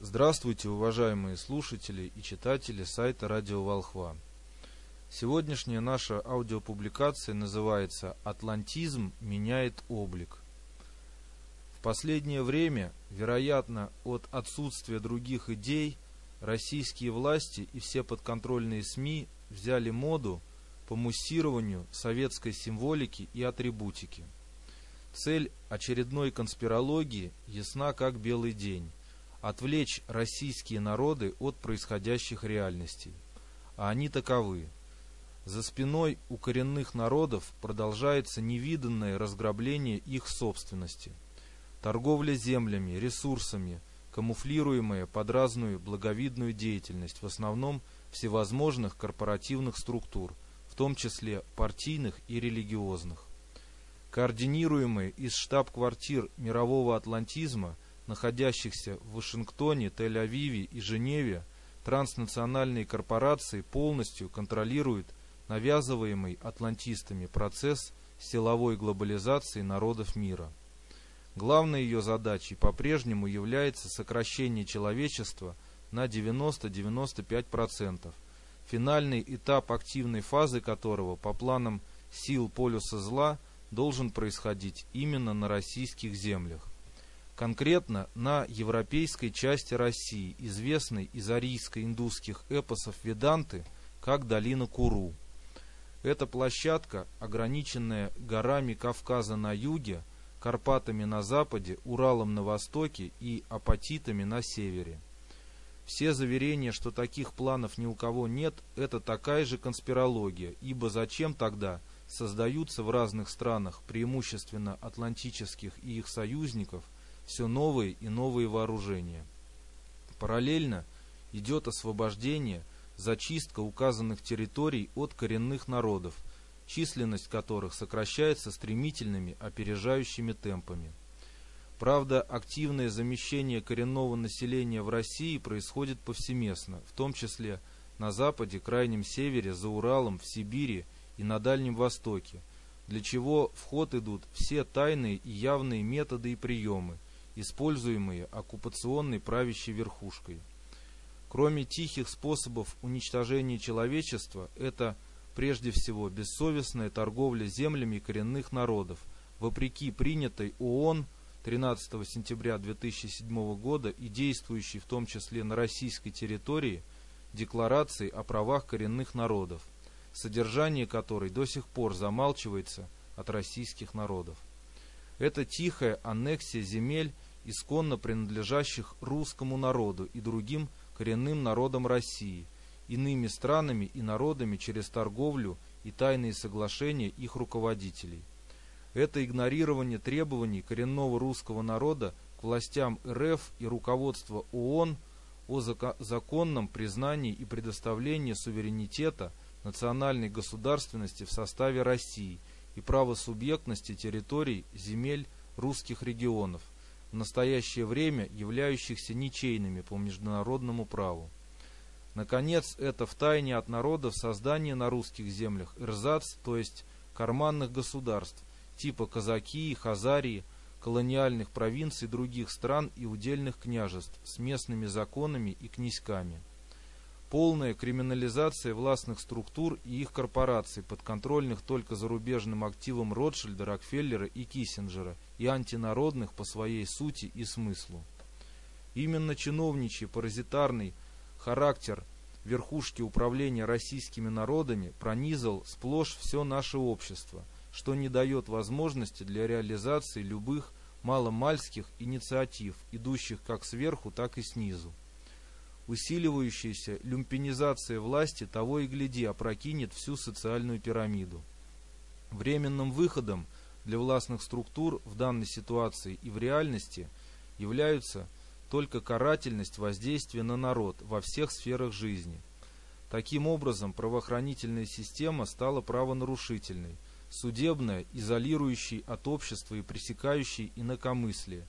Здравствуйте, уважаемые слушатели и читатели сайта Радио Волхва. Сегодняшняя наша аудиопубликация называется «Атлантизм меняет облик». В последнее время, вероятно, от отсутствия других идей, российские власти и все подконтрольные СМИ взяли моду по муссированию советской символики и атрибутики. Цель очередной конспирологии ясна как белый день отвлечь российские народы от происходящих реальностей. А они таковы. За спиной у коренных народов продолжается невиданное разграбление их собственности. Торговля землями, ресурсами, камуфлируемая под разную благовидную деятельность, в основном всевозможных корпоративных структур, в том числе партийных и религиозных. Координируемые из штаб-квартир мирового атлантизма – находящихся в Вашингтоне, Тель-Авиве и Женеве, транснациональные корпорации полностью контролируют навязываемый атлантистами процесс силовой глобализации народов мира. Главной ее задачей по-прежнему является сокращение человечества на 90-95%, финальный этап активной фазы которого по планам сил полюса зла должен происходить именно на российских землях конкретно на европейской части России, известной из арийско-индусских эпосов Веданты как долина Куру. Эта площадка, ограниченная горами Кавказа на юге, Карпатами на западе, Уралом на востоке и апатитами на севере. Все заверения, что таких планов ни у кого нет, это такая же конспирология, ибо зачем тогда создаются в разных странах, преимущественно атлантических и их союзников – все новые и новые вооружения. Параллельно идет освобождение, зачистка указанных территорий от коренных народов, численность которых сокращается стремительными опережающими темпами. Правда, активное замещение коренного населения в России происходит повсеместно, в том числе на Западе, Крайнем Севере, за Уралом, в Сибири и на Дальнем Востоке, для чего в ход идут все тайные и явные методы и приемы – используемые оккупационной правящей верхушкой. Кроме тихих способов уничтожения человечества, это прежде всего бессовестная торговля землями коренных народов, вопреки принятой ООН 13 сентября 2007 года и действующей в том числе на российской территории Декларации о правах коренных народов, содержание которой до сих пор замалчивается от российских народов. Это тихая аннексия земель исконно принадлежащих русскому народу и другим коренным народам России, иными странами и народами через торговлю и тайные соглашения их руководителей. Это игнорирование требований коренного русского народа к властям РФ и руководства ООН о законном признании и предоставлении суверенитета национальной государственности в составе России и правосубъектности территорий земель русских регионов – в настоящее время являющихся ничейными по международному праву. Наконец, это в тайне от народов создание на русских землях эрзац, то есть карманных государств, типа казаки, хазарии, колониальных провинций других стран и удельных княжеств с местными законами и князьками. Полная криминализация властных структур и их корпораций, подконтрольных только зарубежным активам Ротшильда, Рокфеллера и Киссинджера – и антинародных по своей сути и смыслу. Именно чиновничий паразитарный характер верхушки управления российскими народами пронизал сплошь все наше общество, что не дает возможности для реализации любых маломальских инициатив, идущих как сверху, так и снизу. Усиливающаяся люмпинизация власти того и гляди опрокинет всю социальную пирамиду. Временным выходом – для властных структур в данной ситуации и в реальности являются только карательность воздействия на народ во всех сферах жизни. Таким образом, правоохранительная система стала правонарушительной, судебная – изолирующей от общества и пресекающей инакомыслие,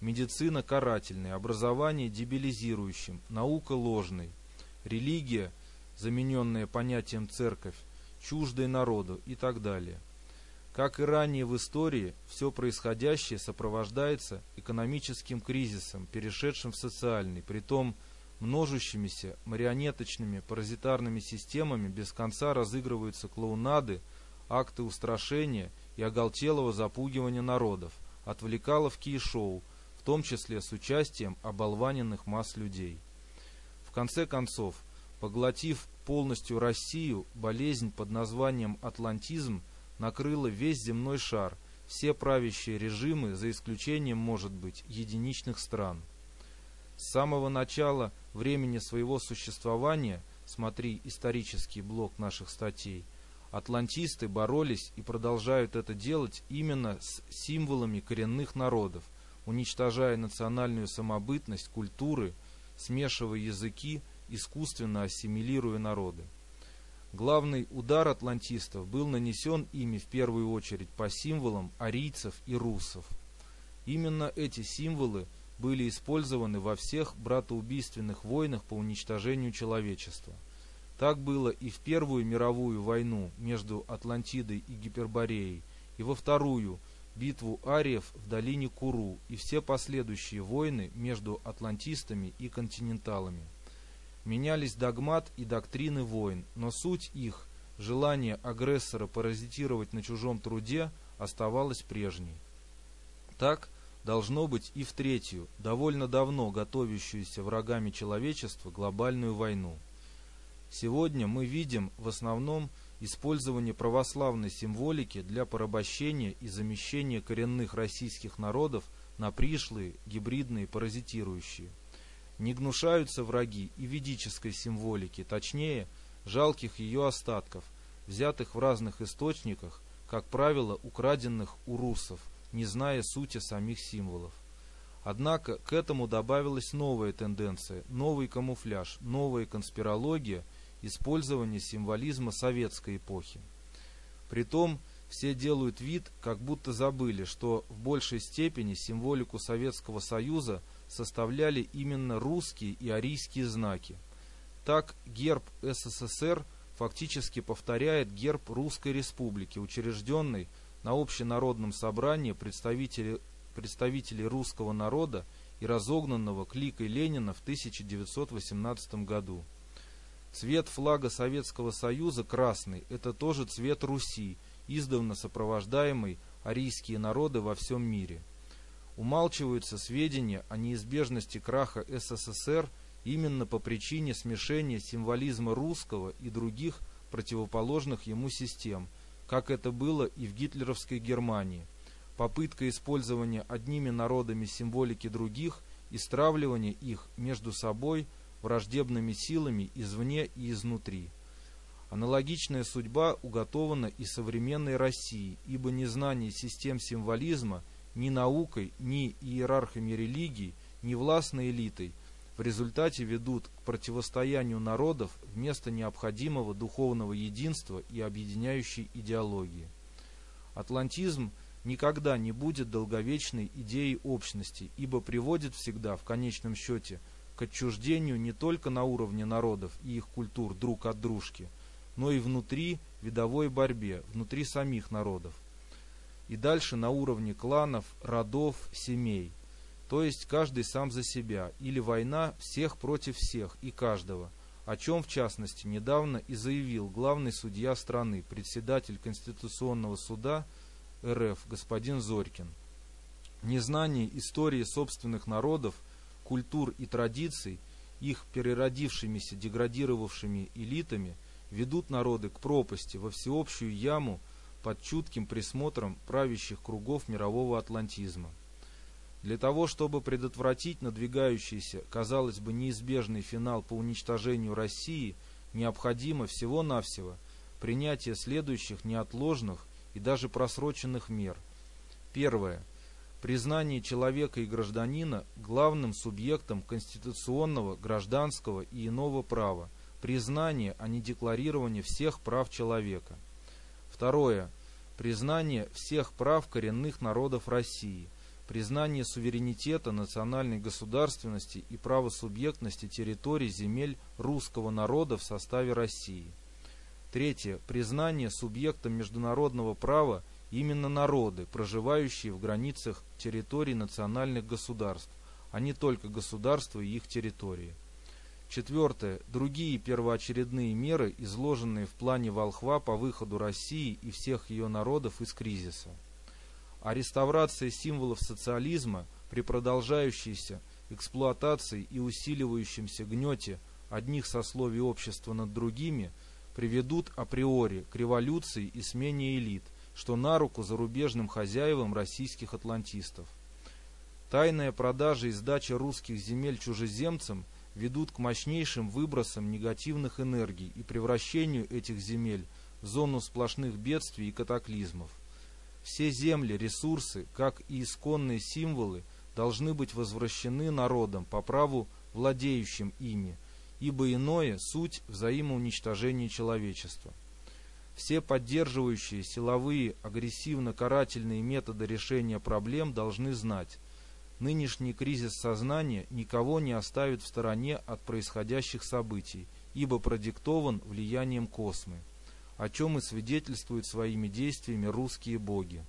медицина – карательной, образование – дебилизирующим, наука – ложной, религия, замененная понятием церковь, чуждой народу и так далее. Как и ранее в истории, все происходящее сопровождается экономическим кризисом, перешедшим в социальный, притом множащимися марионеточными паразитарными системами без конца разыгрываются клоунады, акты устрашения и оголтелого запугивания народов, отвлекаловки и шоу, том числе с участием оболваненных масс людей. В конце концов, поглотив полностью Россию, болезнь под названием атлантизм накрыла весь земной шар, все правящие режимы, за исключением, может быть, единичных стран. С самого начала времени своего существования, смотри исторический блок наших статей, атлантисты боролись и продолжают это делать именно с символами коренных народов, уничтожая национальную самобытность, культуры, смешивая языки, искусственно ассимилируя народы. Главный удар атлантистов был нанесен ими в первую очередь по символам арийцев и русов. Именно эти символы были использованы во всех братоубийственных войнах по уничтожению человечества. Так было и в Первую мировую войну между Атлантидой и Гипербореей, и во Вторую битву ариев в долине Куру, и все последующие войны между атлантистами и континенталами. Менялись догмат и доктрины войн, но суть их, желание агрессора паразитировать на чужом труде, оставалась прежней. Так должно быть и в третью, довольно давно готовящуюся врагами человечества глобальную войну. Сегодня мы видим в основном использование православной символики для порабощения и замещения коренных российских народов на пришлые, гибридные, паразитирующие не гнушаются враги и ведической символики, точнее, жалких ее остатков, взятых в разных источниках, как правило, украденных у русов, не зная сути самих символов. Однако к этому добавилась новая тенденция, новый камуфляж, новая конспирология, использование символизма советской эпохи. Притом, все делают вид, как будто забыли, что в большей степени символику Советского Союза – составляли именно русские и арийские знаки. Так герб СССР фактически повторяет герб Русской Республики, учрежденный на общенародном собрании представителей, представителей русского народа и разогнанного кликой Ленина в 1918 году. Цвет флага Советского Союза красный – это тоже цвет Руси, издавна сопровождаемый арийские народы во всем мире – умалчиваются сведения о неизбежности краха СССР именно по причине смешения символизма русского и других противоположных ему систем, как это было и в гитлеровской Германии. Попытка использования одними народами символики других и стравливания их между собой враждебными силами извне и изнутри. Аналогичная судьба уготована и современной России, ибо незнание систем символизма – ни наукой, ни иерархами религий, ни властной элитой в результате ведут к противостоянию народов вместо необходимого духовного единства и объединяющей идеологии. Атлантизм никогда не будет долговечной идеей общности, ибо приводит всегда, в конечном счете, к отчуждению не только на уровне народов и их культур друг от дружки, но и внутри видовой борьбе, внутри самих народов и дальше на уровне кланов, родов, семей. То есть каждый сам за себя, или война всех против всех и каждого, о чем в частности недавно и заявил главный судья страны, председатель Конституционного суда РФ господин Зорькин. Незнание истории собственных народов, культур и традиций, их переродившимися деградировавшими элитами, ведут народы к пропасти, во всеобщую яму под чутким присмотром правящих кругов мирового атлантизма. Для того, чтобы предотвратить надвигающийся, казалось бы, неизбежный финал по уничтожению России, необходимо всего-навсего принятие следующих неотложных и даже просроченных мер. Первое. Признание человека и гражданина главным субъектом конституционного, гражданского и иного права. Признание, а не декларирование всех прав человека – Второе. Признание всех прав коренных народов России. Признание суверенитета, национальной государственности и правосубъектности территорий земель русского народа в составе России. Третье. Признание субъектом международного права именно народы, проживающие в границах территорий национальных государств, а не только государства и их территории. Четвертое. Другие первоочередные меры, изложенные в плане Волхва по выходу России и всех ее народов из кризиса. А реставрация символов социализма при продолжающейся эксплуатации и усиливающемся гнете одних сословий общества над другими приведут априори к революции и смене элит, что на руку зарубежным хозяевам российских атлантистов. Тайная продажа и сдача русских земель чужеземцам – ведут к мощнейшим выбросам негативных энергий и превращению этих земель в зону сплошных бедствий и катаклизмов. Все земли, ресурсы, как и исконные символы, должны быть возвращены народам по праву владеющим ими, ибо иное – суть взаимоуничтожения человечества. Все поддерживающие силовые агрессивно-карательные методы решения проблем должны знать, Нынешний кризис сознания никого не оставит в стороне от происходящих событий, ибо продиктован влиянием космы, о чем и свидетельствуют своими действиями русские боги.